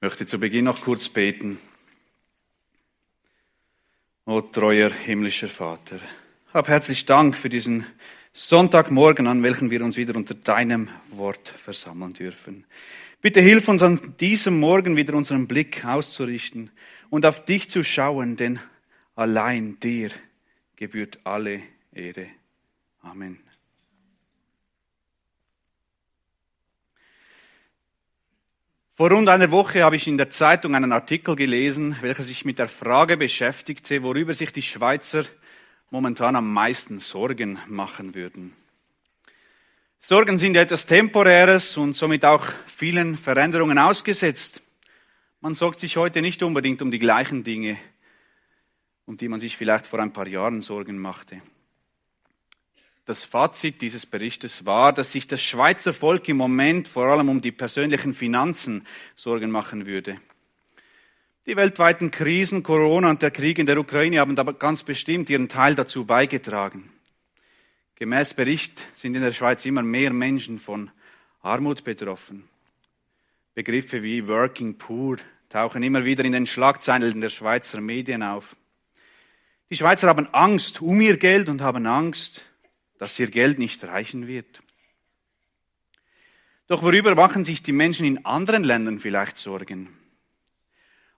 Ich möchte zu Beginn noch kurz beten. O treuer himmlischer Vater, hab herzlich Dank für diesen Sonntagmorgen, an welchem wir uns wieder unter deinem Wort versammeln dürfen. Bitte hilf uns an diesem Morgen wieder unseren Blick auszurichten und auf dich zu schauen, denn allein dir gebührt alle Ehre. Amen. Vor rund einer Woche habe ich in der Zeitung einen Artikel gelesen, welcher sich mit der Frage beschäftigte, worüber sich die Schweizer momentan am meisten Sorgen machen würden. Sorgen sind etwas Temporäres und somit auch vielen Veränderungen ausgesetzt. Man sorgt sich heute nicht unbedingt um die gleichen Dinge, um die man sich vielleicht vor ein paar Jahren Sorgen machte. Das Fazit dieses Berichtes war, dass sich das Schweizer Volk im Moment vor allem um die persönlichen Finanzen Sorgen machen würde. Die weltweiten Krisen, Corona und der Krieg in der Ukraine haben aber ganz bestimmt ihren Teil dazu beigetragen. Gemäß Bericht sind in der Schweiz immer mehr Menschen von Armut betroffen. Begriffe wie Working Poor tauchen immer wieder in den Schlagzeilen der Schweizer Medien auf. Die Schweizer haben Angst um ihr Geld und haben Angst, dass ihr Geld nicht reichen wird. Doch worüber machen sich die Menschen in anderen Ländern vielleicht Sorgen?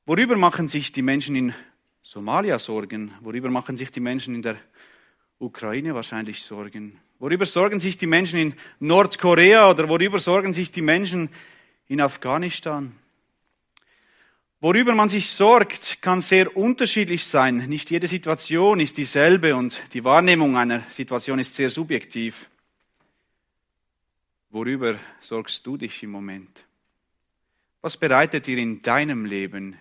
Worüber machen sich die Menschen in Somalia Sorgen? Worüber machen sich die Menschen in der Ukraine wahrscheinlich Sorgen? Worüber sorgen sich die Menschen in Nordkorea oder worüber sorgen sich die Menschen in Afghanistan? Worüber man sich sorgt, kann sehr unterschiedlich sein. Nicht jede Situation ist dieselbe und die Wahrnehmung einer Situation ist sehr subjektiv. Worüber sorgst du dich im Moment? Was bereitet dir in deinem Leben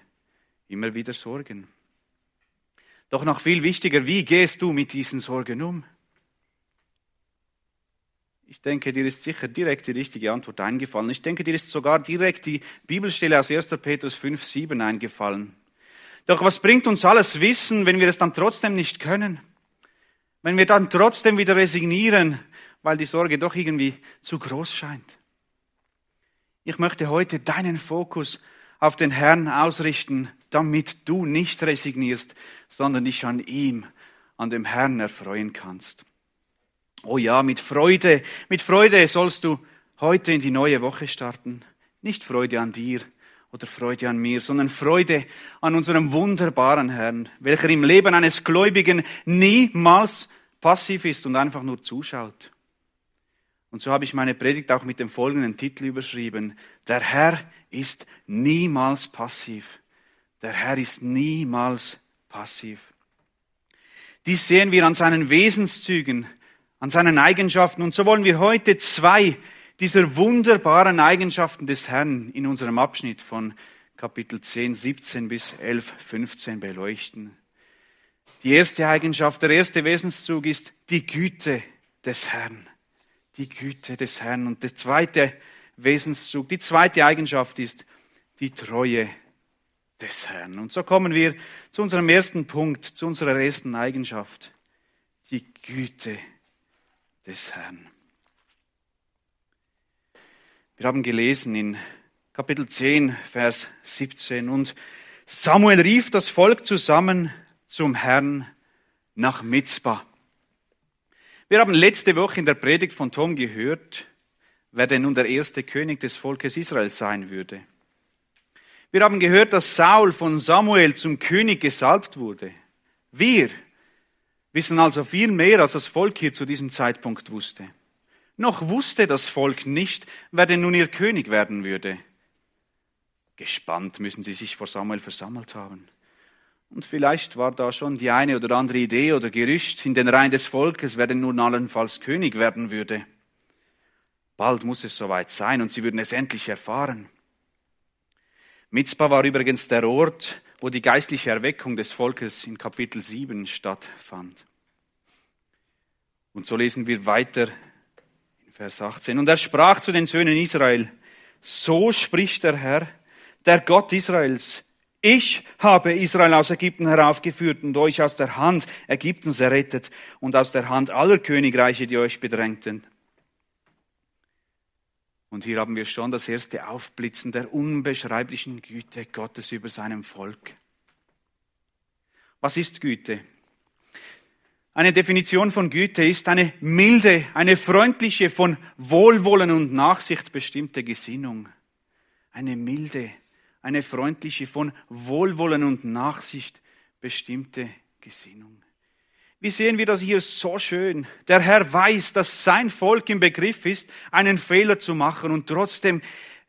immer wieder Sorgen? Doch noch viel wichtiger, wie gehst du mit diesen Sorgen um? Ich denke, dir ist sicher direkt die richtige Antwort eingefallen. Ich denke, dir ist sogar direkt die Bibelstelle aus 1. Petrus 5, 7 eingefallen. Doch was bringt uns alles Wissen, wenn wir es dann trotzdem nicht können? Wenn wir dann trotzdem wieder resignieren, weil die Sorge doch irgendwie zu groß scheint? Ich möchte heute deinen Fokus auf den Herrn ausrichten, damit du nicht resignierst, sondern dich an ihm, an dem Herrn erfreuen kannst. Oh ja, mit Freude, mit Freude sollst du heute in die neue Woche starten. Nicht Freude an dir oder Freude an mir, sondern Freude an unserem wunderbaren Herrn, welcher im Leben eines Gläubigen niemals passiv ist und einfach nur zuschaut. Und so habe ich meine Predigt auch mit dem folgenden Titel überschrieben. Der Herr ist niemals passiv. Der Herr ist niemals passiv. Dies sehen wir an seinen Wesenszügen, an seinen Eigenschaften. Und so wollen wir heute zwei dieser wunderbaren Eigenschaften des Herrn in unserem Abschnitt von Kapitel 10, 17 bis 11, 15 beleuchten. Die erste Eigenschaft, der erste Wesenszug ist die Güte des Herrn. Die Güte des Herrn. Und der zweite Wesenszug, die zweite Eigenschaft ist die Treue des Herrn. Und so kommen wir zu unserem ersten Punkt, zu unserer ersten Eigenschaft. Die Güte des Herrn. Wir haben gelesen in Kapitel 10, Vers 17, und Samuel rief das Volk zusammen zum Herrn nach Mitzbah. Wir haben letzte Woche in der Predigt von Tom gehört, wer denn nun der erste König des Volkes Israel sein würde. Wir haben gehört, dass Saul von Samuel zum König gesalbt wurde. Wir wissen also viel mehr, als das Volk hier zu diesem Zeitpunkt wusste. Noch wusste das Volk nicht, wer denn nun ihr König werden würde. Gespannt müssen sie sich vor Samuel versammelt haben. Und vielleicht war da schon die eine oder andere Idee oder Gerücht in den Reihen des Volkes, wer denn nun allenfalls König werden würde. Bald muss es soweit sein und sie würden es endlich erfahren. Mitzpah war übrigens der Ort, wo die geistliche Erweckung des Volkes in Kapitel 7 stattfand. Und so lesen wir weiter in Vers 18. Und er sprach zu den Söhnen Israel, so spricht der Herr, der Gott Israels, ich habe Israel aus Ägypten heraufgeführt und euch aus der Hand Ägyptens errettet und aus der Hand aller Königreiche, die euch bedrängten. Und hier haben wir schon das erste Aufblitzen der unbeschreiblichen Güte Gottes über seinem Volk. Was ist Güte? Eine Definition von Güte ist eine milde, eine freundliche, von Wohlwollen und Nachsicht bestimmte Gesinnung. Eine milde, eine freundliche, von Wohlwollen und Nachsicht bestimmte Gesinnung. Wie sehen wir das hier so schön? Der Herr weiß, dass sein Volk im Begriff ist, einen Fehler zu machen und trotzdem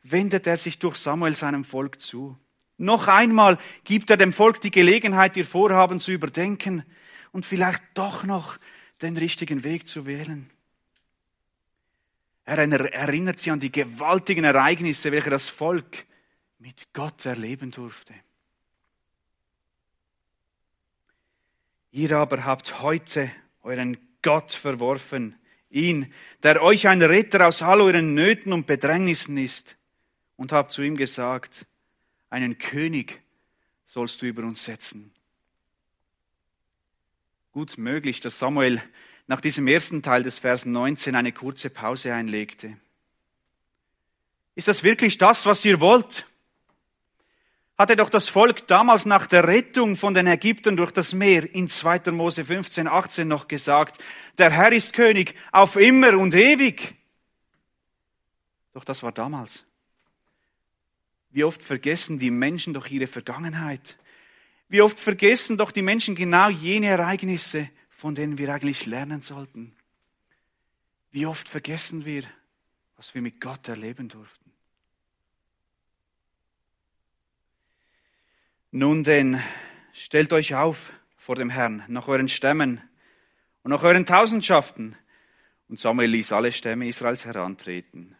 wendet er sich durch Samuel seinem Volk zu. Noch einmal gibt er dem Volk die Gelegenheit, ihr Vorhaben zu überdenken und vielleicht doch noch den richtigen Weg zu wählen. Er erinnert sie an die gewaltigen Ereignisse, welche das Volk mit Gott erleben durfte. Ihr aber habt heute euren Gott verworfen, ihn, der euch ein Retter aus all euren Nöten und Bedrängnissen ist, und habt zu ihm gesagt, einen König sollst du über uns setzen. Gut möglich, dass Samuel nach diesem ersten Teil des Vers 19 eine kurze Pause einlegte. Ist das wirklich das, was ihr wollt? Hatte doch das Volk damals nach der Rettung von den Ägyptern durch das Meer in 2. Mose 15, 18 noch gesagt, der Herr ist König auf immer und ewig. Doch das war damals. Wie oft vergessen die Menschen doch ihre Vergangenheit. Wie oft vergessen doch die Menschen genau jene Ereignisse, von denen wir eigentlich lernen sollten. Wie oft vergessen wir, was wir mit Gott erleben durften. Nun denn, stellt euch auf vor dem Herrn, nach euren Stämmen und nach euren Tausendschaften. Und Samuel ließ alle Stämme Israels herantreten.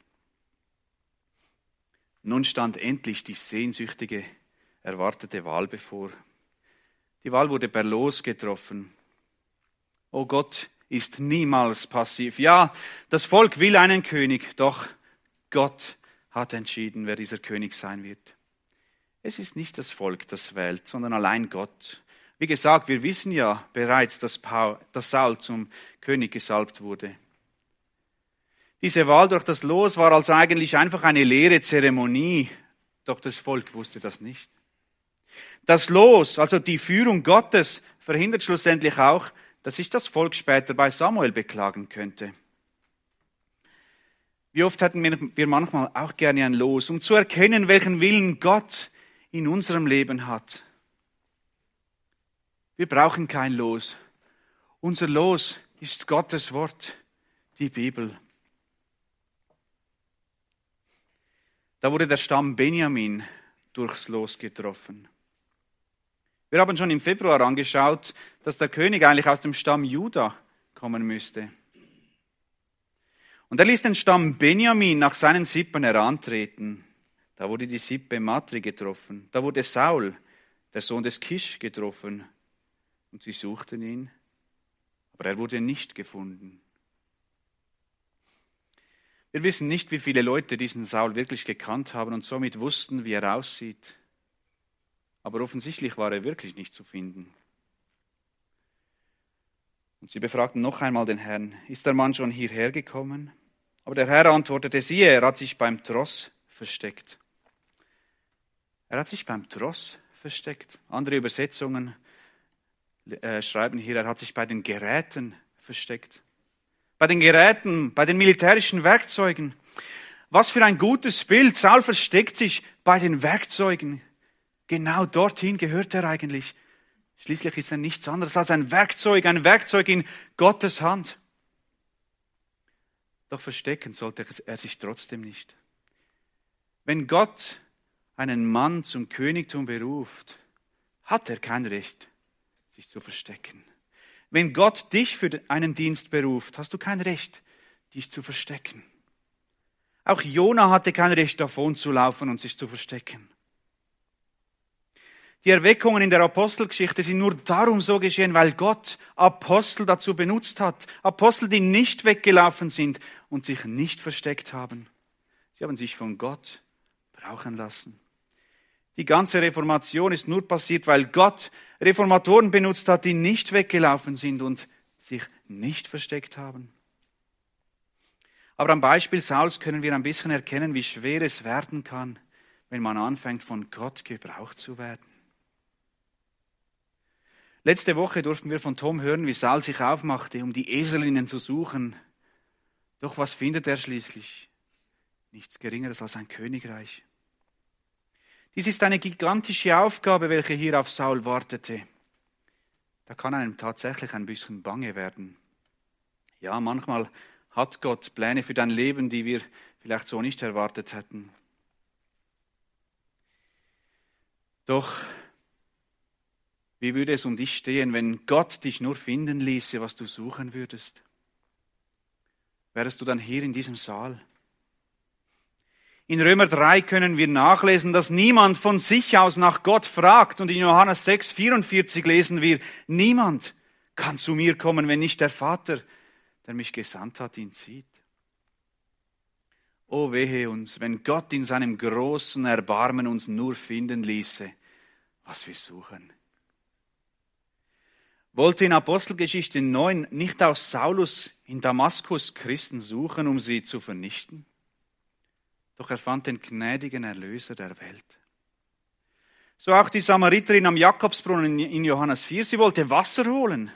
Nun stand endlich die sehnsüchtige, erwartete Wahl bevor. Die Wahl wurde per Los getroffen. Oh Gott ist niemals passiv. Ja, das Volk will einen König, doch Gott hat entschieden, wer dieser König sein wird. Es ist nicht das Volk, das wählt, sondern allein Gott. Wie gesagt, wir wissen ja bereits, dass, Paul, dass Saul zum König gesalbt wurde. Diese Wahl durch das Los war also eigentlich einfach eine leere Zeremonie, doch das Volk wusste das nicht. Das Los, also die Führung Gottes, verhindert schlussendlich auch, dass sich das Volk später bei Samuel beklagen könnte. Wie oft hätten wir manchmal auch gerne ein Los, um zu erkennen, welchen Willen Gott in unserem Leben hat. Wir brauchen kein Los. Unser Los ist Gottes Wort, die Bibel. Da wurde der Stamm Benjamin durchs Los getroffen. Wir haben schon im Februar angeschaut, dass der König eigentlich aus dem Stamm Juda kommen müsste. Und er ließ den Stamm Benjamin nach seinen Sippen herantreten. Da wurde die Sippe Matri getroffen. Da wurde Saul, der Sohn des Kisch, getroffen. Und sie suchten ihn, aber er wurde nicht gefunden. Wir wissen nicht, wie viele Leute diesen Saul wirklich gekannt haben und somit wussten, wie er aussieht. Aber offensichtlich war er wirklich nicht zu finden. Und sie befragten noch einmal den Herrn, ist der Mann schon hierher gekommen? Aber der Herr antwortete, siehe, er hat sich beim Tross versteckt. Er hat sich beim Tross versteckt. Andere Übersetzungen äh, schreiben hier, er hat sich bei den Geräten versteckt bei den Geräten, bei den militärischen Werkzeugen. Was für ein gutes Bild. Saul versteckt sich bei den Werkzeugen. Genau dorthin gehört er eigentlich. Schließlich ist er nichts anderes als ein Werkzeug, ein Werkzeug in Gottes Hand. Doch verstecken sollte er sich trotzdem nicht. Wenn Gott einen Mann zum Königtum beruft, hat er kein Recht, sich zu verstecken. Wenn Gott dich für einen Dienst beruft, hast du kein Recht, dich zu verstecken. Auch Jona hatte kein Recht davon zu laufen und sich zu verstecken. Die Erweckungen in der Apostelgeschichte sind nur darum so geschehen, weil Gott Apostel dazu benutzt hat. Apostel, die nicht weggelaufen sind und sich nicht versteckt haben. Sie haben sich von Gott brauchen lassen. Die ganze Reformation ist nur passiert, weil Gott Reformatoren benutzt hat, die nicht weggelaufen sind und sich nicht versteckt haben. Aber am Beispiel Sauls können wir ein bisschen erkennen, wie schwer es werden kann, wenn man anfängt, von Gott gebraucht zu werden. Letzte Woche durften wir von Tom hören, wie Saul sich aufmachte, um die Eselinnen zu suchen. Doch was findet er schließlich? Nichts Geringeres als ein Königreich. Dies ist eine gigantische Aufgabe, welche hier auf Saul wartete. Da kann einem tatsächlich ein bisschen bange werden. Ja, manchmal hat Gott Pläne für dein Leben, die wir vielleicht so nicht erwartet hätten. Doch wie würde es um dich stehen, wenn Gott dich nur finden ließe, was du suchen würdest? Wärst du dann hier in diesem Saal? In Römer 3 können wir nachlesen, dass niemand von sich aus nach Gott fragt. Und in Johannes 6, 44 lesen wir, niemand kann zu mir kommen, wenn nicht der Vater, der mich gesandt hat, ihn zieht. O wehe uns, wenn Gott in seinem großen Erbarmen uns nur finden ließe, was wir suchen. Wollte in Apostelgeschichte 9 nicht auch Saulus in Damaskus Christen suchen, um sie zu vernichten? Doch er fand den gnädigen Erlöser der Welt. So auch die Samariterin am Jakobsbrunnen in Johannes 4. Sie wollte Wasser holen.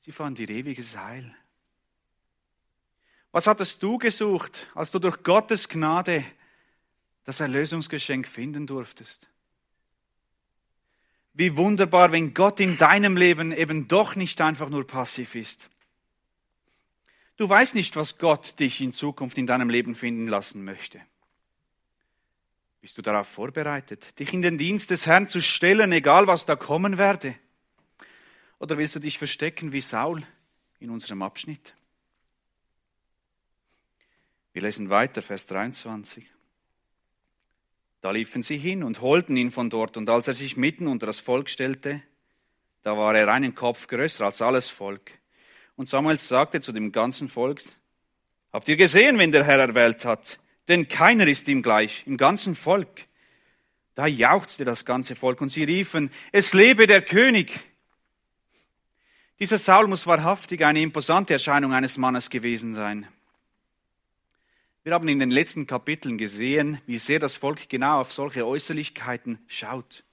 Sie fand ihr ewiges Heil. Was hattest du gesucht, als du durch Gottes Gnade das Erlösungsgeschenk finden durftest? Wie wunderbar, wenn Gott in deinem Leben eben doch nicht einfach nur passiv ist. Du weißt nicht, was Gott dich in Zukunft in deinem Leben finden lassen möchte. Bist du darauf vorbereitet, dich in den Dienst des Herrn zu stellen, egal was da kommen werde? Oder willst du dich verstecken wie Saul in unserem Abschnitt? Wir lesen weiter, Vers 23. Da liefen sie hin und holten ihn von dort, und als er sich mitten unter das Volk stellte, da war er einen Kopf größer als alles Volk. Und Samuel sagte zu dem ganzen Volk, habt ihr gesehen, wen der Herr erwählt hat? Denn keiner ist ihm gleich, im ganzen Volk. Da jauchzte das ganze Volk und sie riefen, es lebe der König. Dieser Saul muss wahrhaftig eine imposante Erscheinung eines Mannes gewesen sein. Wir haben in den letzten Kapiteln gesehen, wie sehr das Volk genau auf solche Äußerlichkeiten schaut.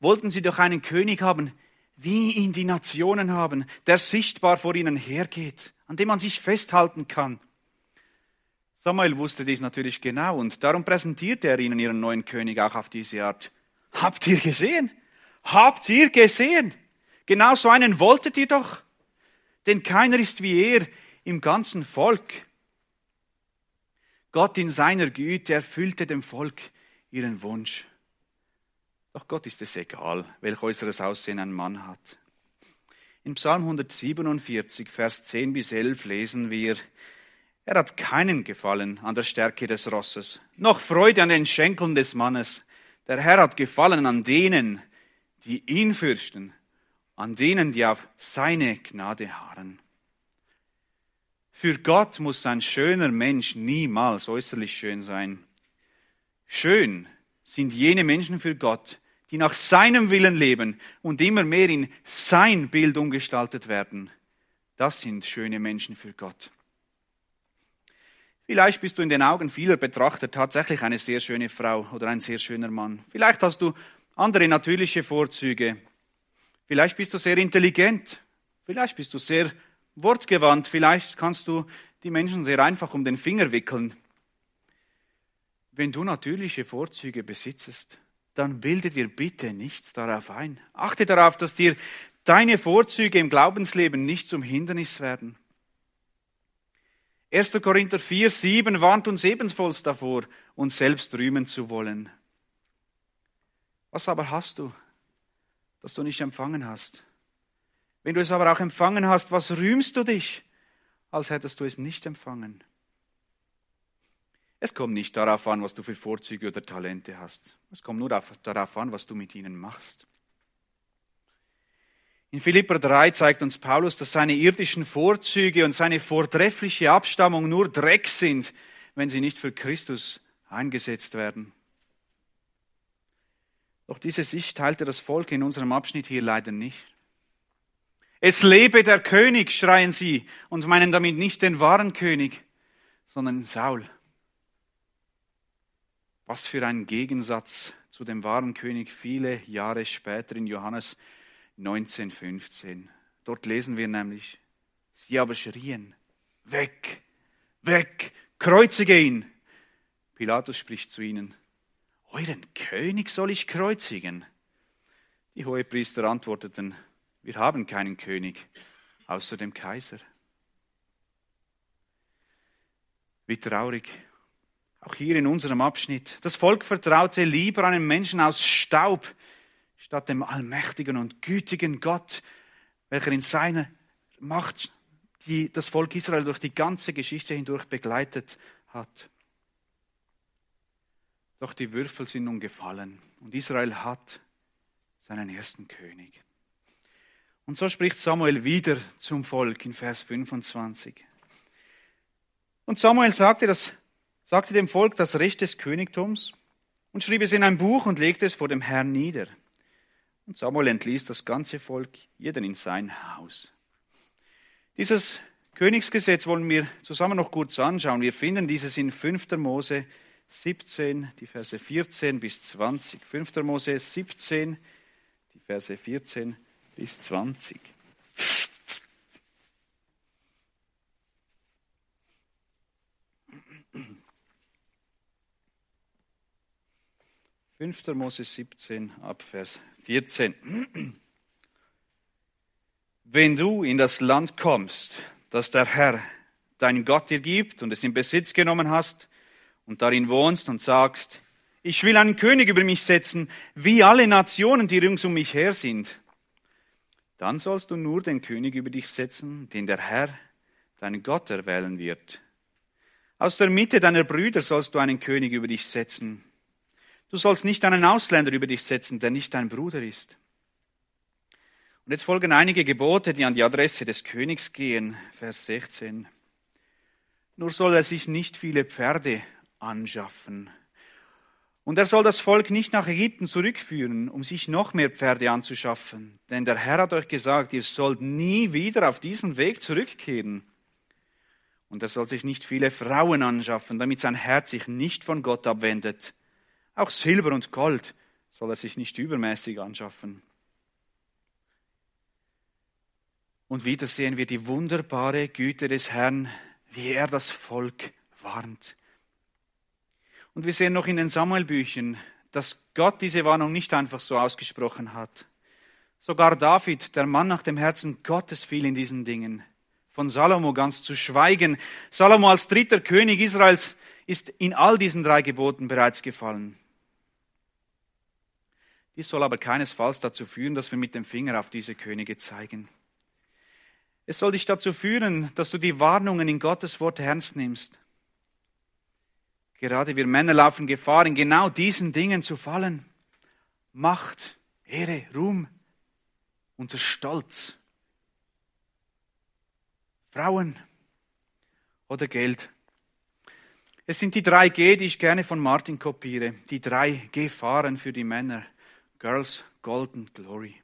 Wollten sie doch einen König haben, wie ihn die Nationen haben, der sichtbar vor ihnen hergeht, an dem man sich festhalten kann. Samuel wusste dies natürlich genau und darum präsentierte er ihnen ihren neuen König auch auf diese Art. Habt ihr gesehen? Habt ihr gesehen? Genau so einen wolltet ihr doch. Denn keiner ist wie er im ganzen Volk. Gott in seiner Güte erfüllte dem Volk ihren Wunsch. Doch Gott ist es egal, welch äußeres Aussehen ein Mann hat. In Psalm 147, Vers 10 bis 11 lesen wir, er hat keinen Gefallen an der Stärke des Rosses, noch Freude an den Schenkeln des Mannes. Der Herr hat Gefallen an denen, die ihn fürchten, an denen, die auf seine Gnade harren. Für Gott muss ein schöner Mensch niemals äußerlich schön sein. Schön sind jene Menschen für Gott, die nach seinem Willen leben und immer mehr in sein Bild umgestaltet werden. Das sind schöne Menschen für Gott. Vielleicht bist du in den Augen vieler Betrachter tatsächlich eine sehr schöne Frau oder ein sehr schöner Mann. Vielleicht hast du andere natürliche Vorzüge. Vielleicht bist du sehr intelligent. Vielleicht bist du sehr wortgewandt. Vielleicht kannst du die Menschen sehr einfach um den Finger wickeln. Wenn du natürliche Vorzüge besitzest, dann bilde dir bitte nichts darauf ein. Achte darauf, dass dir deine Vorzüge im Glaubensleben nicht zum Hindernis werden. 1. Korinther 4, 7 warnt uns ebenfalls davor, uns selbst rühmen zu wollen. Was aber hast du, das du nicht empfangen hast? Wenn du es aber auch empfangen hast, was rühmst du dich, als hättest du es nicht empfangen? Es kommt nicht darauf an, was du für Vorzüge oder Talente hast. Es kommt nur darauf an, was du mit ihnen machst. In Philipper 3 zeigt uns Paulus, dass seine irdischen Vorzüge und seine vortreffliche Abstammung nur Dreck sind, wenn sie nicht für Christus eingesetzt werden. Doch diese Sicht teilte das Volk in unserem Abschnitt hier leider nicht. Es lebe der König, schreien sie und meinen damit nicht den wahren König, sondern Saul. Was für ein Gegensatz zu dem wahren König viele Jahre später in Johannes 19, 15. Dort lesen wir nämlich, sie aber schrien, weg, weg, kreuzige ihn. Pilatus spricht zu ihnen, euren König soll ich kreuzigen? Die Hohepriester antworteten, wir haben keinen König außer dem Kaiser. Wie traurig. Auch hier in unserem Abschnitt. Das Volk vertraute lieber einem Menschen aus Staub statt dem allmächtigen und gütigen Gott, welcher in seiner Macht die, das Volk Israel durch die ganze Geschichte hindurch begleitet hat. Doch die Würfel sind nun gefallen und Israel hat seinen ersten König. Und so spricht Samuel wieder zum Volk in Vers 25. Und Samuel sagte, das, sagte dem Volk das Recht des Königtums und schrieb es in ein Buch und legte es vor dem Herrn nieder. Und Samuel entließ das ganze Volk, jeden in sein Haus. Dieses Königsgesetz wollen wir zusammen noch kurz anschauen. Wir finden dieses in 5. Mose 17, die Verse 14 bis 20. 5. Mose 17, die Verse 14 bis 20. 5. Mose 17 ab Vers 14. Wenn du in das Land kommst, das der Herr, dein Gott dir gibt und es in Besitz genommen hast und darin wohnst und sagst, ich will einen König über mich setzen, wie alle Nationen, die rings um mich her sind, dann sollst du nur den König über dich setzen, den der Herr, dein Gott, erwählen wird. Aus der Mitte deiner Brüder sollst du einen König über dich setzen, Du sollst nicht einen Ausländer über dich setzen, der nicht dein Bruder ist. Und jetzt folgen einige Gebote, die an die Adresse des Königs gehen. Vers 16. Nur soll er sich nicht viele Pferde anschaffen. Und er soll das Volk nicht nach Ägypten zurückführen, um sich noch mehr Pferde anzuschaffen. Denn der Herr hat euch gesagt, ihr sollt nie wieder auf diesen Weg zurückkehren. Und er soll sich nicht viele Frauen anschaffen, damit sein Herz sich nicht von Gott abwendet auch Silber und Gold soll er sich nicht übermäßig anschaffen. Und wieder sehen wir die wunderbare Güte des Herrn, wie er das Volk warnt. Und wir sehen noch in den Samuelbüchern, dass Gott diese Warnung nicht einfach so ausgesprochen hat. Sogar David, der Mann nach dem Herzen Gottes, fiel in diesen Dingen. Von Salomo ganz zu schweigen. Salomo als dritter König Israels ist in all diesen drei Geboten bereits gefallen. Dies soll aber keinesfalls dazu führen, dass wir mit dem Finger auf diese Könige zeigen. Es soll dich dazu führen, dass du die Warnungen in Gottes Wort ernst nimmst. Gerade wir Männer laufen Gefahr, in genau diesen Dingen zu fallen. Macht, Ehre, Ruhm, unser Stolz. Frauen oder Geld. Es sind die drei G, die ich gerne von Martin kopiere. Die drei Gefahren für die Männer. Girls Golden Glory.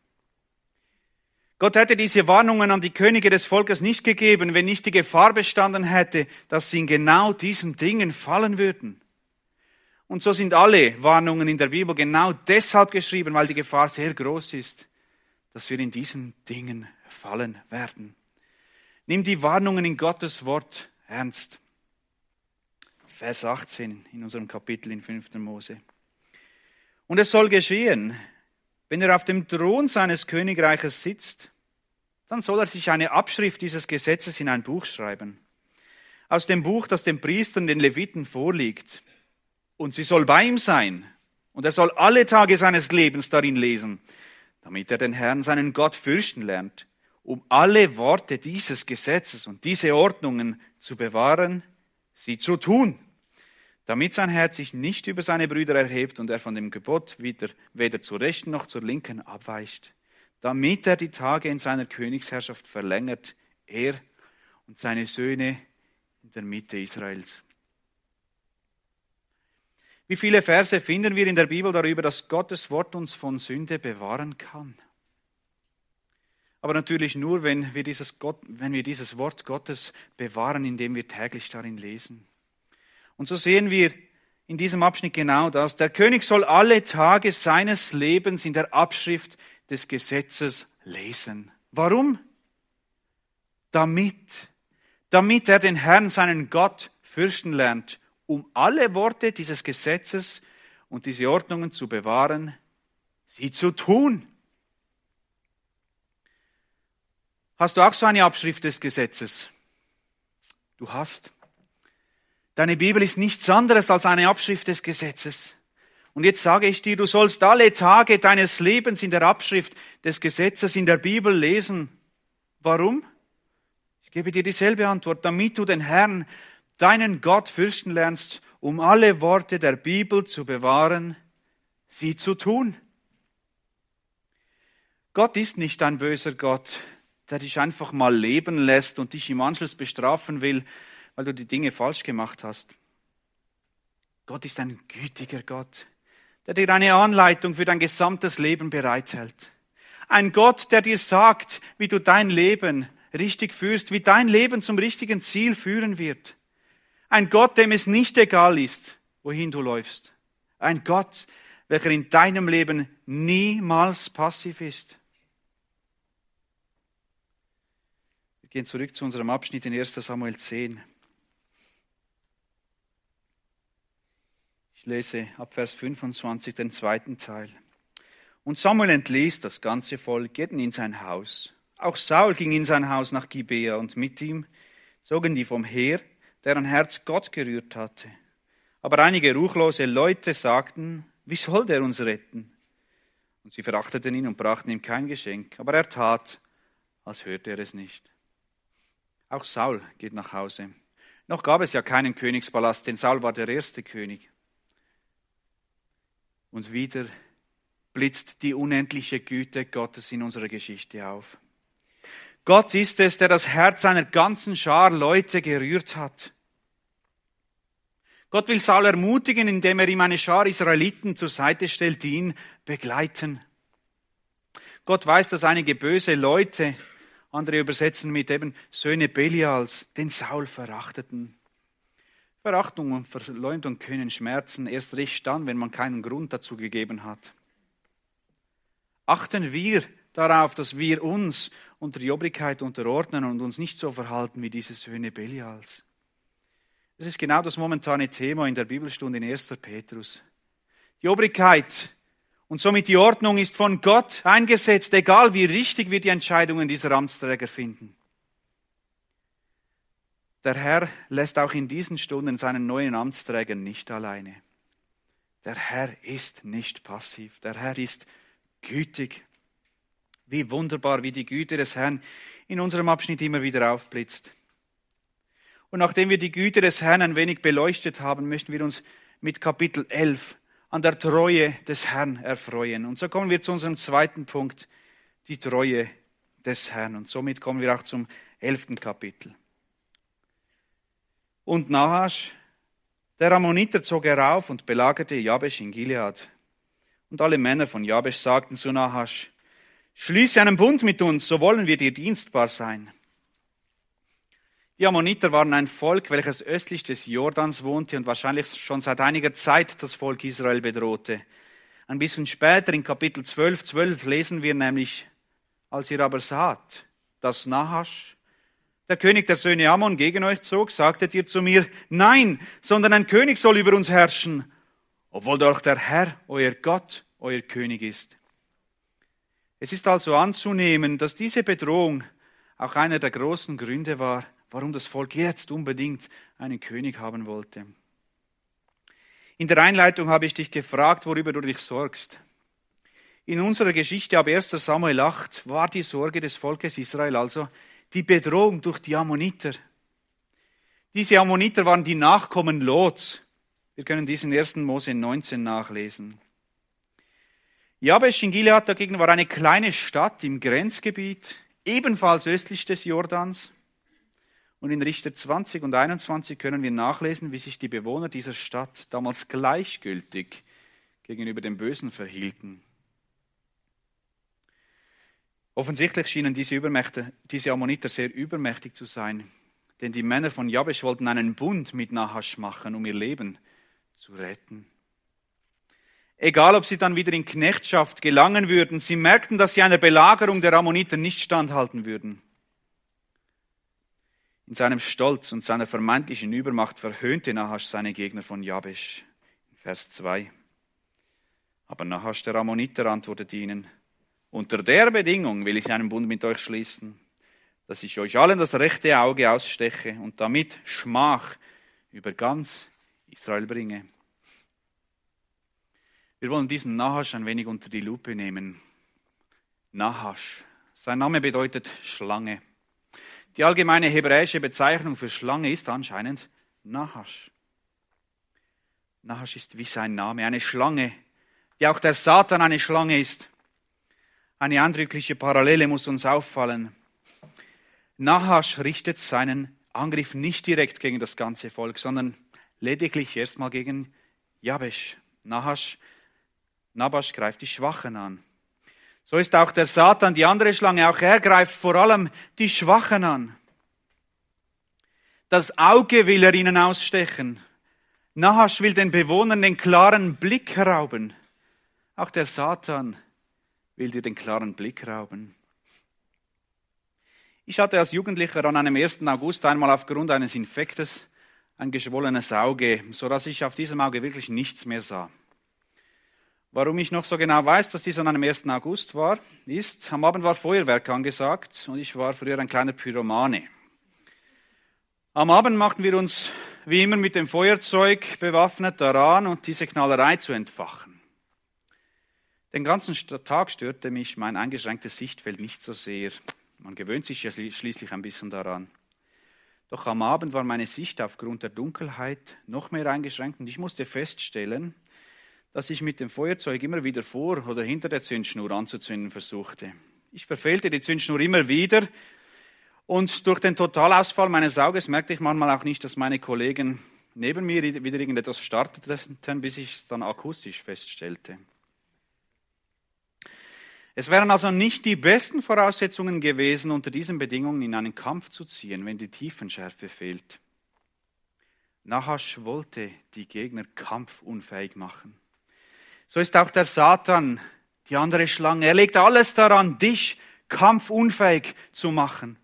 Gott hätte diese Warnungen an die Könige des Volkes nicht gegeben, wenn nicht die Gefahr bestanden hätte, dass sie in genau diesen Dingen fallen würden. Und so sind alle Warnungen in der Bibel genau deshalb geschrieben, weil die Gefahr sehr groß ist, dass wir in diesen Dingen fallen werden. Nimm die Warnungen in Gottes Wort ernst. Vers 18 in unserem Kapitel in 5. Mose. Und es soll geschehen, wenn er auf dem Thron seines Königreiches sitzt, dann soll er sich eine Abschrift dieses Gesetzes in ein Buch schreiben. Aus dem Buch, das den Priestern, den Leviten vorliegt. Und sie soll bei ihm sein. Und er soll alle Tage seines Lebens darin lesen, damit er den Herrn, seinen Gott, fürchten lernt, um alle Worte dieses Gesetzes und diese Ordnungen zu bewahren, sie zu tun damit sein Herz sich nicht über seine Brüder erhebt und er von dem Gebot wieder, weder zur rechten noch zur linken abweicht, damit er die Tage in seiner Königsherrschaft verlängert, er und seine Söhne in der Mitte Israels. Wie viele Verse finden wir in der Bibel darüber, dass Gottes Wort uns von Sünde bewahren kann? Aber natürlich nur, wenn wir dieses, Gott, wenn wir dieses Wort Gottes bewahren, indem wir täglich darin lesen Und so sehen wir in diesem Abschnitt genau das. Der König soll alle Tage seines Lebens in der Abschrift des Gesetzes lesen. Warum? Damit, damit er den Herrn, seinen Gott, fürchten lernt, um alle Worte dieses Gesetzes und diese Ordnungen zu bewahren, sie zu tun. Hast du auch so eine Abschrift des Gesetzes? Du hast. Deine Bibel ist nichts anderes als eine Abschrift des Gesetzes. Und jetzt sage ich dir, du sollst alle Tage deines Lebens in der Abschrift des Gesetzes in der Bibel lesen. Warum? Ich gebe dir dieselbe Antwort, damit du den Herrn, deinen Gott fürchten lernst, um alle Worte der Bibel zu bewahren, sie zu tun. Gott ist nicht ein böser Gott, der dich einfach mal leben lässt und dich im Anschluss bestrafen will, weil du die Dinge falsch gemacht hast. Gott ist ein gütiger Gott, der dir eine Anleitung für dein gesamtes Leben bereithält. Ein Gott, der dir sagt, wie du dein Leben richtig führst, wie dein Leben zum richtigen Ziel führen wird. Ein Gott, dem es nicht egal ist, wohin du läufst. Ein Gott, welcher in deinem Leben niemals passiv ist. Wir gehen zurück zu unserem Abschnitt in 1 Samuel 10. Ich lese ab Vers 25 den zweiten Teil. Und Samuel entließ das ganze Volk, jeden in sein Haus. Auch Saul ging in sein Haus nach Gibea und mit ihm zogen die vom Heer, deren Herz Gott gerührt hatte. Aber einige ruchlose Leute sagten, wie soll der uns retten? Und sie verachteten ihn und brachten ihm kein Geschenk. Aber er tat, als hörte er es nicht. Auch Saul geht nach Hause. Noch gab es ja keinen Königspalast, denn Saul war der erste König. Und wieder blitzt die unendliche Güte Gottes in unserer Geschichte auf. Gott ist es, der das Herz einer ganzen Schar Leute gerührt hat. Gott will Saul ermutigen, indem er ihm eine Schar Israeliten zur Seite stellt, die ihn begleiten. Gott weiß, dass einige böse Leute, andere übersetzen mit eben Söhne Belials, den Saul verachteten. Verachtung und Verleumdung können schmerzen, erst recht dann, wenn man keinen Grund dazu gegeben hat. Achten wir darauf, dass wir uns unter die Obrigkeit unterordnen und uns nicht so verhalten wie diese Söhne Belials. Das ist genau das momentane Thema in der Bibelstunde in 1. Petrus. Die Obrigkeit und somit die Ordnung ist von Gott eingesetzt, egal wie richtig wir die Entscheidungen dieser Amtsträger finden. Der Herr lässt auch in diesen Stunden seinen neuen Amtsträger nicht alleine. Der Herr ist nicht passiv. Der Herr ist gütig. Wie wunderbar, wie die Güte des Herrn in unserem Abschnitt immer wieder aufblitzt. Und nachdem wir die Güte des Herrn ein wenig beleuchtet haben, möchten wir uns mit Kapitel 11 an der Treue des Herrn erfreuen. Und so kommen wir zu unserem zweiten Punkt, die Treue des Herrn. Und somit kommen wir auch zum elften Kapitel. Und Nahasch, der Ammoniter, zog herauf und belagerte Jabesh in Gilead. Und alle Männer von Jabesh sagten zu Nahasch, schließe einen Bund mit uns, so wollen wir dir dienstbar sein. Die Ammoniter waren ein Volk, welches östlich des Jordans wohnte und wahrscheinlich schon seit einiger Zeit das Volk Israel bedrohte. Ein bisschen später in Kapitel 12, 12 lesen wir nämlich, als ihr aber saht, dass Nahasch der König der Söhne Ammon gegen euch zog, sagtet ihr zu mir, nein, sondern ein König soll über uns herrschen, obwohl doch der Herr, euer Gott, euer König ist. Es ist also anzunehmen, dass diese Bedrohung auch einer der großen Gründe war, warum das Volk jetzt unbedingt einen König haben wollte. In der Einleitung habe ich dich gefragt, worüber du dich sorgst. In unserer Geschichte ab 1 Samuel 8 war die Sorge des Volkes Israel also, die Bedrohung durch die Ammoniter. Diese Ammoniter waren die Nachkommen Lots. Wir können diesen 1. Mose 19 nachlesen. Jabesh in Gilead dagegen war eine kleine Stadt im Grenzgebiet, ebenfalls östlich des Jordans. Und in Richter 20 und 21 können wir nachlesen, wie sich die Bewohner dieser Stadt damals gleichgültig gegenüber dem Bösen verhielten. Offensichtlich schienen diese, Übermächte, diese Ammoniter sehr übermächtig zu sein, Denn die Männer von Jabesh wollten einen Bund mit Nahasch machen, um ihr Leben zu retten. Egal, ob sie dann wieder in Knechtschaft gelangen würden, sie merkten, dass sie einer Belagerung der Ammoniter nicht standhalten würden. In seinem Stolz und seiner vermeintlichen Übermacht verhöhnte Nahasch seine Gegner von Jabesh. Vers 2. Aber Nahasch der Ammoniter antwortete ihnen, unter der Bedingung will ich einen Bund mit euch schließen, dass ich euch allen das rechte Auge aussteche und damit Schmach über ganz Israel bringe. Wir wollen diesen Nahasch ein wenig unter die Lupe nehmen. Nahasch. Sein Name bedeutet Schlange. Die allgemeine hebräische Bezeichnung für Schlange ist anscheinend Nahasch. Nahasch ist wie sein Name, eine Schlange, die auch der Satan eine Schlange ist. Eine eindrückliche Parallele muss uns auffallen. Nahasch richtet seinen Angriff nicht direkt gegen das ganze Volk, sondern lediglich erstmal gegen Jabesh. Nahasch, Nabasch greift die Schwachen an. So ist auch der Satan, die andere Schlange, auch er greift vor allem die Schwachen an. Das Auge will er ihnen ausstechen. Nahasch will den Bewohnern den klaren Blick rauben. Auch der Satan will dir den klaren Blick rauben. Ich hatte als Jugendlicher an einem 1. August einmal aufgrund eines Infektes ein geschwollenes Auge, so dass ich auf diesem Auge wirklich nichts mehr sah. Warum ich noch so genau weiß, dass dies an einem 1. August war, ist, am Abend war Feuerwerk angesagt und ich war früher ein kleiner Pyromane. Am Abend machten wir uns wie immer mit dem Feuerzeug bewaffnet daran und diese Knallerei zu entfachen. Den ganzen Tag störte mich mein eingeschränktes Sichtfeld nicht so sehr. Man gewöhnt sich ja schließlich ein bisschen daran. Doch am Abend war meine Sicht aufgrund der Dunkelheit noch mehr eingeschränkt und ich musste feststellen, dass ich mit dem Feuerzeug immer wieder vor oder hinter der Zündschnur anzuzünden versuchte. Ich verfehlte die Zündschnur immer wieder und durch den Totalausfall meines Auges merkte ich manchmal auch nicht, dass meine Kollegen neben mir wieder irgendetwas starteten, bis ich es dann akustisch feststellte. Es wären also nicht die besten Voraussetzungen gewesen, unter diesen Bedingungen in einen Kampf zu ziehen, wenn die Tiefenschärfe fehlt. Nahasch wollte die Gegner kampfunfähig machen. So ist auch der Satan, die andere Schlange. Er legt alles daran, dich kampfunfähig zu machen.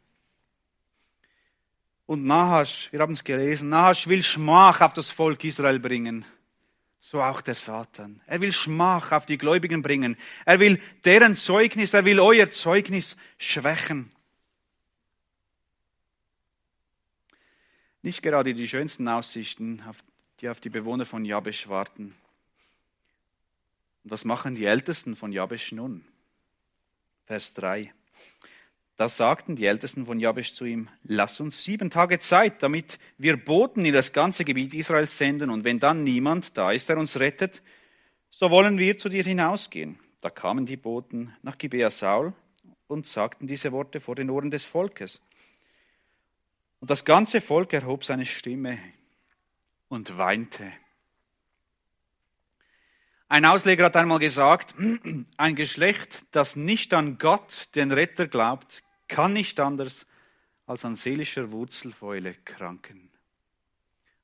Und Nahasch, wir haben es gelesen, Nahasch will Schmach auf das Volk Israel bringen so auch der Satan. Er will Schmach auf die Gläubigen bringen. Er will deren Zeugnis, er will euer Zeugnis schwächen. Nicht gerade die schönsten Aussichten, die auf die Bewohner von Jabesh warten. Und was machen die Ältesten von Jabesh nun? Vers 3. Da sagten die Ältesten von Jabesh zu ihm, lass uns sieben Tage Zeit, damit wir Boten in das ganze Gebiet Israels senden, und wenn dann niemand da ist, der uns rettet, so wollen wir zu dir hinausgehen. Da kamen die Boten nach Gibea Saul und sagten diese Worte vor den Ohren des Volkes. Und das ganze Volk erhob seine Stimme und weinte. Ein Ausleger hat einmal gesagt, ein Geschlecht, das nicht an Gott, den Retter, glaubt, kann nicht anders als an seelischer Wurzelfäule kranken.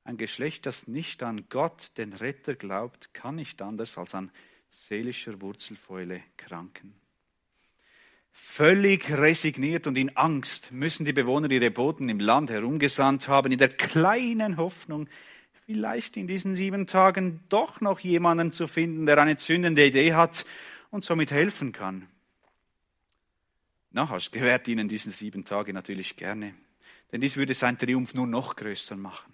Ein Geschlecht, das nicht an Gott, den Retter, glaubt, kann nicht anders als an seelischer Wurzelfäule kranken. Völlig resigniert und in Angst müssen die Bewohner ihre Boten im Land herumgesandt haben, in der kleinen Hoffnung, vielleicht in diesen sieben Tagen doch noch jemanden zu finden, der eine zündende Idee hat und somit helfen kann. Nahasch gewährt ihnen diesen sieben Tage natürlich gerne, denn dies würde sein Triumph nur noch größer machen.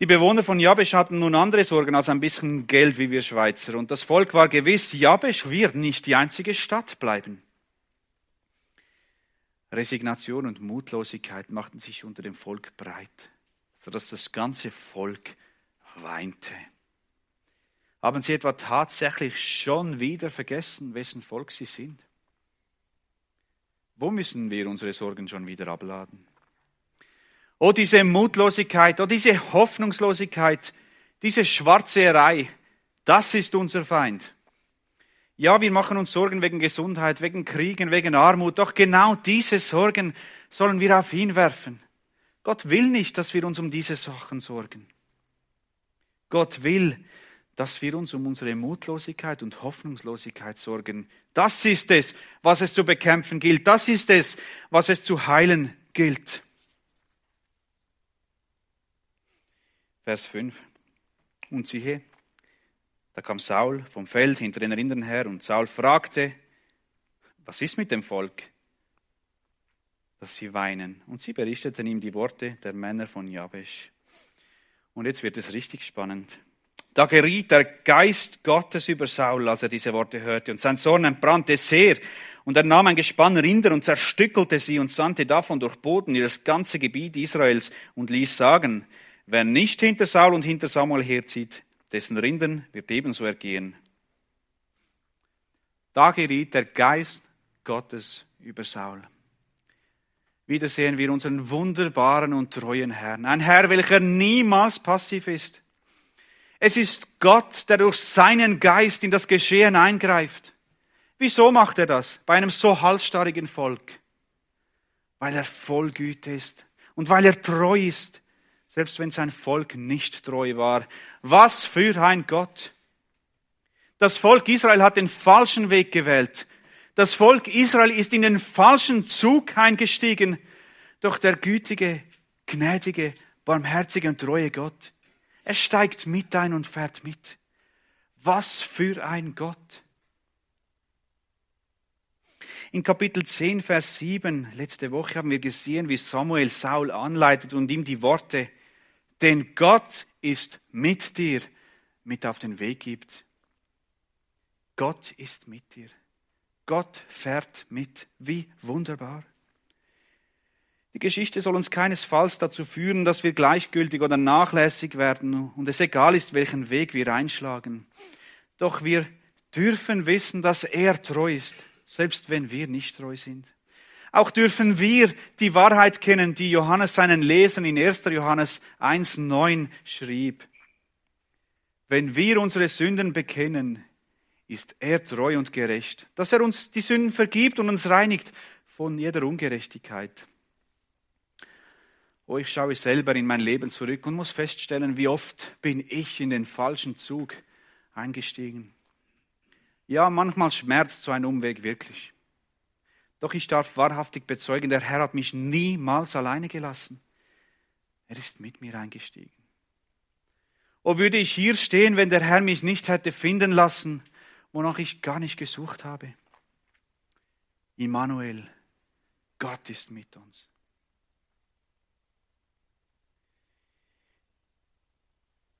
Die Bewohner von Jabesh hatten nun andere Sorgen als ein bisschen Geld wie wir Schweizer. Und das Volk war gewiss, Jabesh wird nicht die einzige Stadt bleiben. Resignation und Mutlosigkeit machten sich unter dem Volk breit, sodass das ganze Volk weinte. Haben sie etwa tatsächlich schon wieder vergessen, wessen Volk sie sind? Wo müssen wir unsere Sorgen schon wieder abladen? Oh, diese Mutlosigkeit, oh, diese Hoffnungslosigkeit, diese Schwarzerei, das ist unser Feind. Ja, wir machen uns Sorgen wegen Gesundheit, wegen Kriegen, wegen Armut, doch genau diese Sorgen sollen wir auf ihn werfen. Gott will nicht, dass wir uns um diese Sachen sorgen. Gott will, dass wir uns um unsere Mutlosigkeit und Hoffnungslosigkeit sorgen. Das ist es, was es zu bekämpfen gilt. Das ist es, was es zu heilen gilt. Vers 5. Und siehe, da kam Saul vom Feld hinter den Rindern her und Saul fragte, was ist mit dem Volk? Dass sie weinen. Und sie berichteten ihm die Worte der Männer von Jabesh. Und jetzt wird es richtig spannend. Da geriet der Geist Gottes über Saul, als er diese Worte hörte, und sein Zorn entbrannte sehr. Und er nahm ein Gespann Rinder und zerstückelte sie und sandte davon durch Boden in das ganze Gebiet Israels und ließ sagen, wer nicht hinter Saul und hinter Samuel herzieht, dessen Rinden wird ebenso ergehen. Da geriet der Geist Gottes über Saul. Wieder sehen wir unseren wunderbaren und treuen Herrn. Ein Herr, welcher niemals passiv ist. Es ist Gott, der durch seinen Geist in das Geschehen eingreift. Wieso macht er das bei einem so halsstarrigen Volk? Weil er voll Güte ist und weil er treu ist, selbst wenn sein Volk nicht treu war. Was für ein Gott! Das Volk Israel hat den falschen Weg gewählt. Das Volk Israel ist in den falschen Zug eingestiegen. Doch der gütige, gnädige, barmherzige und treue Gott, er steigt mit ein und fährt mit. Was für ein Gott. In Kapitel 10, Vers 7, letzte Woche haben wir gesehen, wie Samuel Saul anleitet und ihm die Worte, denn Gott ist mit dir, mit auf den Weg gibt. Gott ist mit dir. Gott fährt mit. Wie wunderbar. Die Geschichte soll uns keinesfalls dazu führen, dass wir gleichgültig oder nachlässig werden und es egal ist, welchen Weg wir einschlagen. Doch wir dürfen wissen, dass er treu ist, selbst wenn wir nicht treu sind. Auch dürfen wir die Wahrheit kennen, die Johannes seinen Lesern in 1. Johannes 1.9 schrieb. Wenn wir unsere Sünden bekennen, ist er treu und gerecht, dass er uns die Sünden vergibt und uns reinigt von jeder Ungerechtigkeit. Oh, ich schaue selber in mein Leben zurück und muss feststellen, wie oft bin ich in den falschen Zug eingestiegen. Ja, manchmal schmerzt so ein Umweg wirklich. Doch ich darf wahrhaftig bezeugen, der Herr hat mich niemals alleine gelassen. Er ist mit mir eingestiegen. Oh, würde ich hier stehen, wenn der Herr mich nicht hätte finden lassen, wonach ich gar nicht gesucht habe. Immanuel, Gott ist mit uns.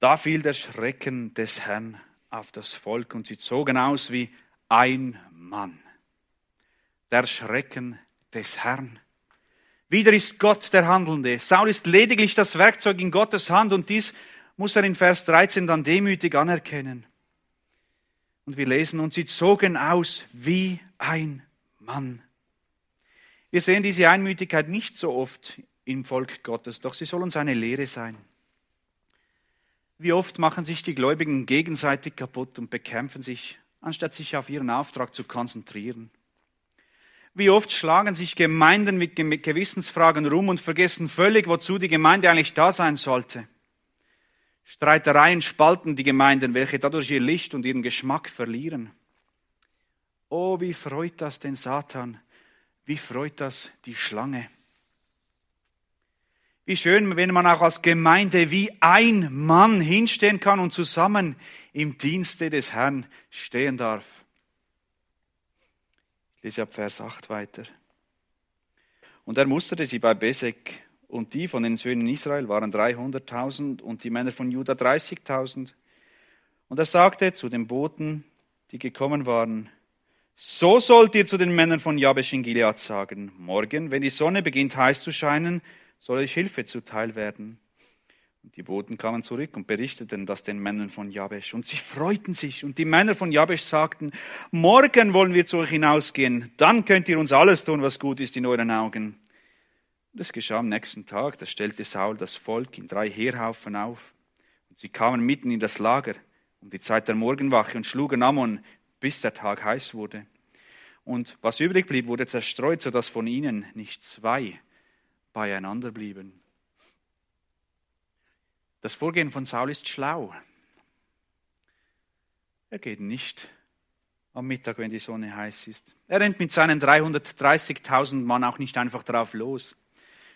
Da fiel der Schrecken des Herrn auf das Volk und sie zogen aus wie ein Mann. Der Schrecken des Herrn. Wieder ist Gott der Handelnde. Saul ist lediglich das Werkzeug in Gottes Hand und dies muss er in Vers 13 dann demütig anerkennen. Und wir lesen, und sie zogen aus wie ein Mann. Wir sehen diese Einmütigkeit nicht so oft im Volk Gottes, doch sie soll uns eine Lehre sein. Wie oft machen sich die Gläubigen gegenseitig kaputt und bekämpfen sich, anstatt sich auf ihren Auftrag zu konzentrieren. Wie oft schlagen sich Gemeinden mit Gewissensfragen rum und vergessen völlig, wozu die Gemeinde eigentlich da sein sollte. Streitereien spalten die Gemeinden, welche dadurch ihr Licht und ihren Geschmack verlieren. Oh, wie freut das den Satan? Wie freut das die Schlange? Wie schön, wenn man auch als Gemeinde wie ein Mann hinstehen kann und zusammen im Dienste des Herrn stehen darf. Ich lese ab Vers 8 weiter. Und er musterte sie bei Besek und die von den Söhnen Israel waren 300.000 und die Männer von Juda 30.000. Und er sagte zu den Boten, die gekommen waren, so sollt ihr zu den Männern von Jabesh in Gilead sagen, morgen, wenn die Sonne beginnt heiß zu scheinen, soll euch Hilfe zuteil werden. Und die Boten kamen zurück und berichteten das den Männern von Jabesh. Und sie freuten sich. Und die Männer von Jabesh sagten, morgen wollen wir zu euch hinausgehen. Dann könnt ihr uns alles tun, was gut ist in euren Augen. Das geschah am nächsten Tag, da stellte Saul das Volk in drei Heerhaufen auf. Und sie kamen mitten in das Lager um die Zeit der Morgenwache und schlugen Ammon, bis der Tag heiß wurde. Und was übrig blieb, wurde zerstreut, sodass von ihnen nicht zwei beieinander blieben. Das Vorgehen von Saul ist schlau. Er geht nicht am Mittag, wenn die Sonne heiß ist. Er rennt mit seinen 330.000 Mann auch nicht einfach drauf los,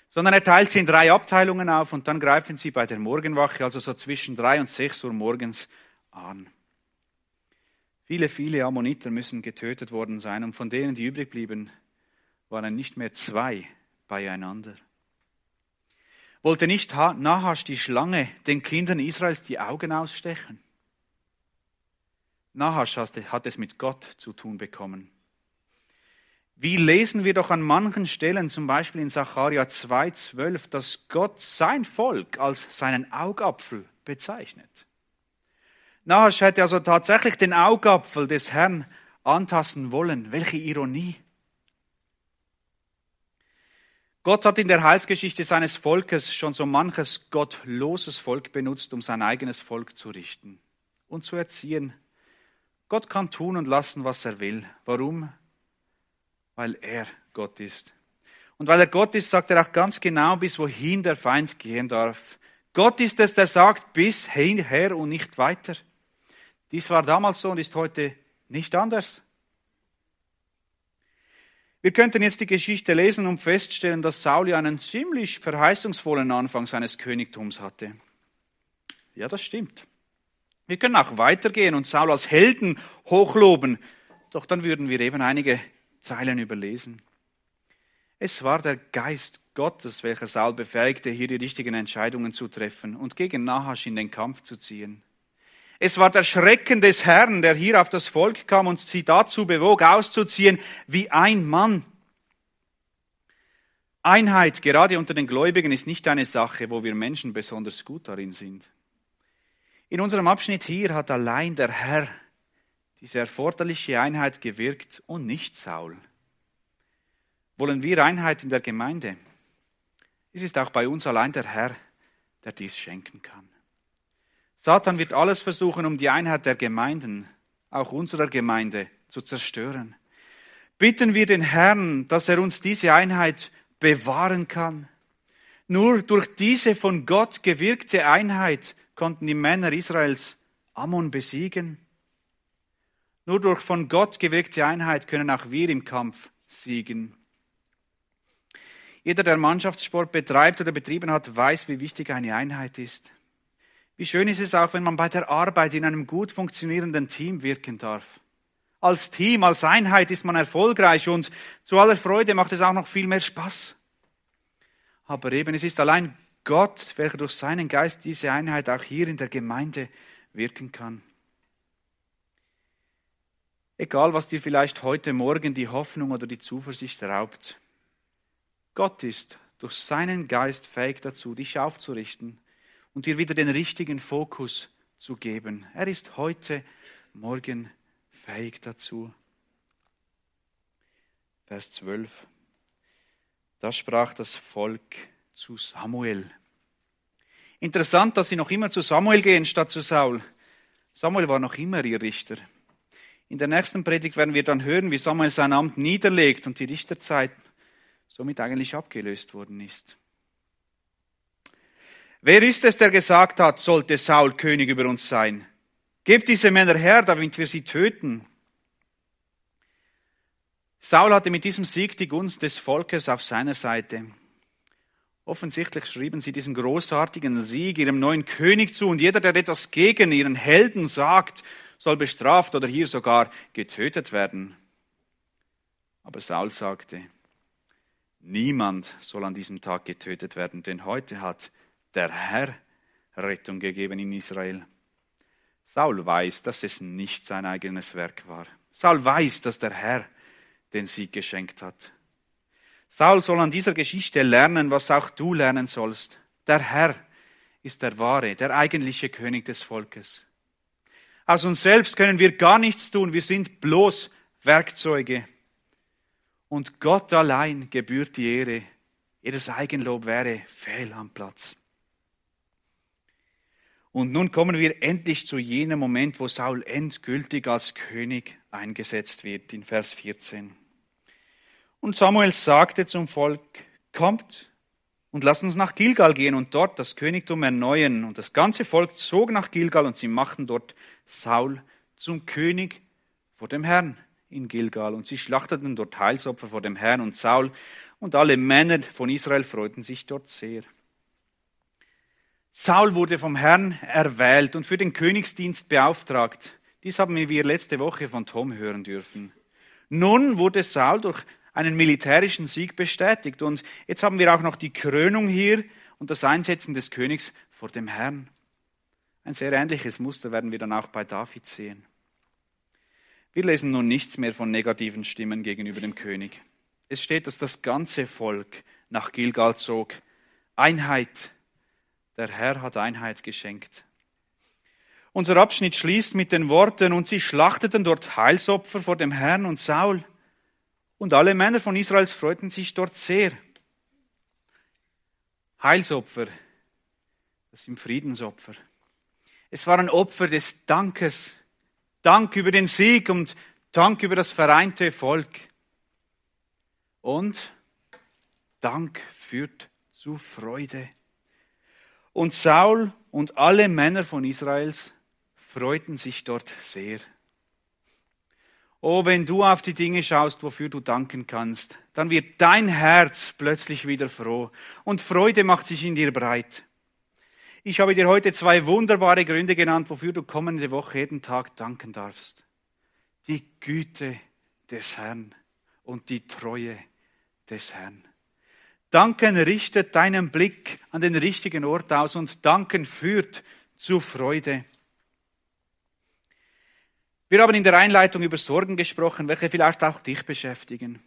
sondern er teilt sie in drei Abteilungen auf und dann greifen sie bei der Morgenwache, also so zwischen drei und sechs Uhr morgens, an. Viele, viele Ammoniter müssen getötet worden sein und von denen, die übrig blieben, waren nicht mehr zwei beieinander. Wollte nicht Nahasch die Schlange den Kindern Israels die Augen ausstechen? Nahasch hat es mit Gott zu tun bekommen. Wie lesen wir doch an manchen Stellen, zum Beispiel in Sacharja 2,12, dass Gott sein Volk als seinen Augapfel bezeichnet. Nahasch hätte also tatsächlich den Augapfel des Herrn antasten wollen. Welche Ironie. Gott hat in der Heilsgeschichte seines Volkes schon so manches gottloses Volk benutzt, um sein eigenes Volk zu richten und zu erziehen. Gott kann tun und lassen, was er will. Warum? Weil er Gott ist. Und weil er Gott ist, sagt er auch ganz genau, bis wohin der Feind gehen darf. Gott ist es, der sagt, bis her und nicht weiter. Dies war damals so und ist heute nicht anders. Wir könnten jetzt die Geschichte lesen und feststellen, dass Saul einen ziemlich verheißungsvollen Anfang seines Königtums hatte. Ja, das stimmt. Wir können auch weitergehen und Saul als Helden hochloben, doch dann würden wir eben einige Zeilen überlesen. Es war der Geist Gottes, welcher Saul befähigte, hier die richtigen Entscheidungen zu treffen und gegen Nahasch in den Kampf zu ziehen. Es war der Schrecken des Herrn, der hier auf das Volk kam und sie dazu bewog, auszuziehen wie ein Mann. Einheit, gerade unter den Gläubigen, ist nicht eine Sache, wo wir Menschen besonders gut darin sind. In unserem Abschnitt hier hat allein der Herr diese erforderliche Einheit gewirkt und nicht Saul. Wollen wir Einheit in der Gemeinde? Es ist auch bei uns allein der Herr, der dies schenken kann. Satan wird alles versuchen, um die Einheit der Gemeinden, auch unserer Gemeinde, zu zerstören. Bitten wir den Herrn, dass er uns diese Einheit bewahren kann. Nur durch diese von Gott gewirkte Einheit konnten die Männer Israels Ammon besiegen. Nur durch von Gott gewirkte Einheit können auch wir im Kampf siegen. Jeder, der Mannschaftssport betreibt oder betrieben hat, weiß, wie wichtig eine Einheit ist. Wie schön ist es auch, wenn man bei der Arbeit in einem gut funktionierenden Team wirken darf. Als Team, als Einheit ist man erfolgreich und zu aller Freude macht es auch noch viel mehr Spaß. Aber eben, es ist allein Gott, welcher durch seinen Geist diese Einheit auch hier in der Gemeinde wirken kann. Egal, was dir vielleicht heute Morgen die Hoffnung oder die Zuversicht raubt, Gott ist durch seinen Geist fähig dazu, dich aufzurichten und dir wieder den richtigen Fokus zu geben. Er ist heute, morgen fähig dazu. Vers 12. Da sprach das Volk zu Samuel. Interessant, dass sie noch immer zu Samuel gehen statt zu Saul. Samuel war noch immer ihr Richter. In der nächsten Predigt werden wir dann hören, wie Samuel sein Amt niederlegt und die Richterzeit somit eigentlich abgelöst worden ist. Wer ist es, der gesagt hat, sollte Saul König über uns sein? Gebt diese Männer her, damit wir sie töten. Saul hatte mit diesem Sieg die Gunst des Volkes auf seiner Seite. Offensichtlich schrieben sie diesen großartigen Sieg ihrem neuen König zu und jeder, der etwas gegen ihren Helden sagt, soll bestraft oder hier sogar getötet werden. Aber Saul sagte, niemand soll an diesem Tag getötet werden, denn heute hat der Herr Rettung gegeben in Israel. Saul weiß, dass es nicht sein eigenes Werk war. Saul weiß, dass der Herr den Sieg geschenkt hat. Saul soll an dieser Geschichte lernen, was auch du lernen sollst. Der Herr ist der wahre, der eigentliche König des Volkes. Aus uns selbst können wir gar nichts tun, wir sind bloß Werkzeuge. Und Gott allein gebührt die Ehre, jedes Eigenlob wäre fehl am Platz. Und nun kommen wir endlich zu jenem Moment, wo Saul endgültig als König eingesetzt wird, in Vers 14. Und Samuel sagte zum Volk, kommt und lasst uns nach Gilgal gehen und dort das Königtum erneuern. Und das ganze Volk zog nach Gilgal und sie machten dort Saul zum König vor dem Herrn in Gilgal. Und sie schlachteten dort Heilsopfer vor dem Herrn und Saul und alle Männer von Israel freuten sich dort sehr. Saul wurde vom Herrn erwählt und für den Königsdienst beauftragt. Dies haben wir letzte Woche von Tom hören dürfen. Nun wurde Saul durch einen militärischen Sieg bestätigt. Und jetzt haben wir auch noch die Krönung hier und das Einsetzen des Königs vor dem Herrn. Ein sehr ähnliches Muster werden wir dann auch bei David sehen. Wir lesen nun nichts mehr von negativen Stimmen gegenüber dem König. Es steht, dass das ganze Volk nach Gilgal zog. Einheit. Der Herr hat Einheit geschenkt. Unser Abschnitt schließt mit den Worten, und sie schlachteten dort Heilsopfer vor dem Herrn und Saul. Und alle Männer von Israels freuten sich dort sehr. Heilsopfer, das sind Friedensopfer. Es waren Opfer des Dankes. Dank über den Sieg und Dank über das vereinte Volk. Und Dank führt zu Freude. Und Saul und alle Männer von Israels freuten sich dort sehr. Oh, wenn du auf die Dinge schaust, wofür du danken kannst, dann wird dein Herz plötzlich wieder froh und Freude macht sich in dir breit. Ich habe dir heute zwei wunderbare Gründe genannt, wofür du kommende Woche jeden Tag danken darfst. Die Güte des Herrn und die Treue des Herrn. Danken richtet deinen Blick an den richtigen Ort aus und Danken führt zu Freude. Wir haben in der Einleitung über Sorgen gesprochen, welche vielleicht auch dich beschäftigen.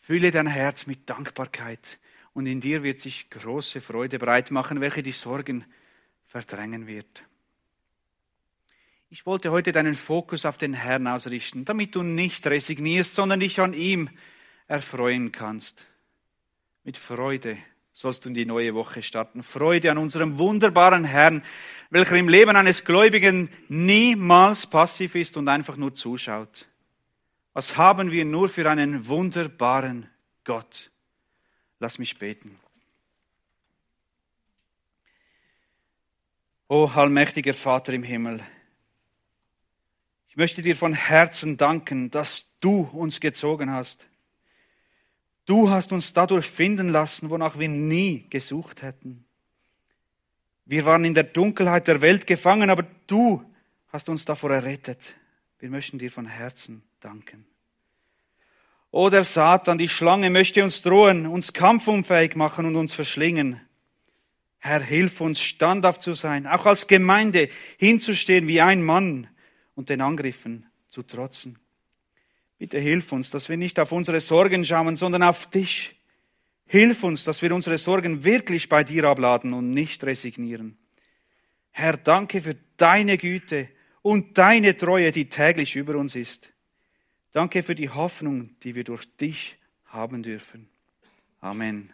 Fülle dein Herz mit Dankbarkeit und in dir wird sich große Freude breit machen, welche die Sorgen verdrängen wird. Ich wollte heute deinen Fokus auf den Herrn ausrichten, damit du nicht resignierst, sondern dich an ihm erfreuen kannst. Mit Freude sollst du in die neue Woche starten. Freude an unserem wunderbaren Herrn, welcher im Leben eines Gläubigen niemals passiv ist und einfach nur zuschaut. Was haben wir nur für einen wunderbaren Gott? Lass mich beten. O allmächtiger Vater im Himmel, ich möchte dir von Herzen danken, dass du uns gezogen hast. Du hast uns dadurch finden lassen, wonach wir nie gesucht hätten. Wir waren in der Dunkelheit der Welt gefangen, aber du hast uns davor errettet. Wir möchten dir von Herzen danken. O der Satan, die Schlange möchte uns drohen, uns kampfunfähig machen und uns verschlingen. Herr, hilf uns, standhaft zu sein, auch als Gemeinde hinzustehen wie ein Mann und den Angriffen zu trotzen. Bitte hilf uns, dass wir nicht auf unsere Sorgen schauen, sondern auf dich. Hilf uns, dass wir unsere Sorgen wirklich bei dir abladen und nicht resignieren. Herr, danke für deine Güte und deine Treue, die täglich über uns ist. Danke für die Hoffnung, die wir durch dich haben dürfen. Amen.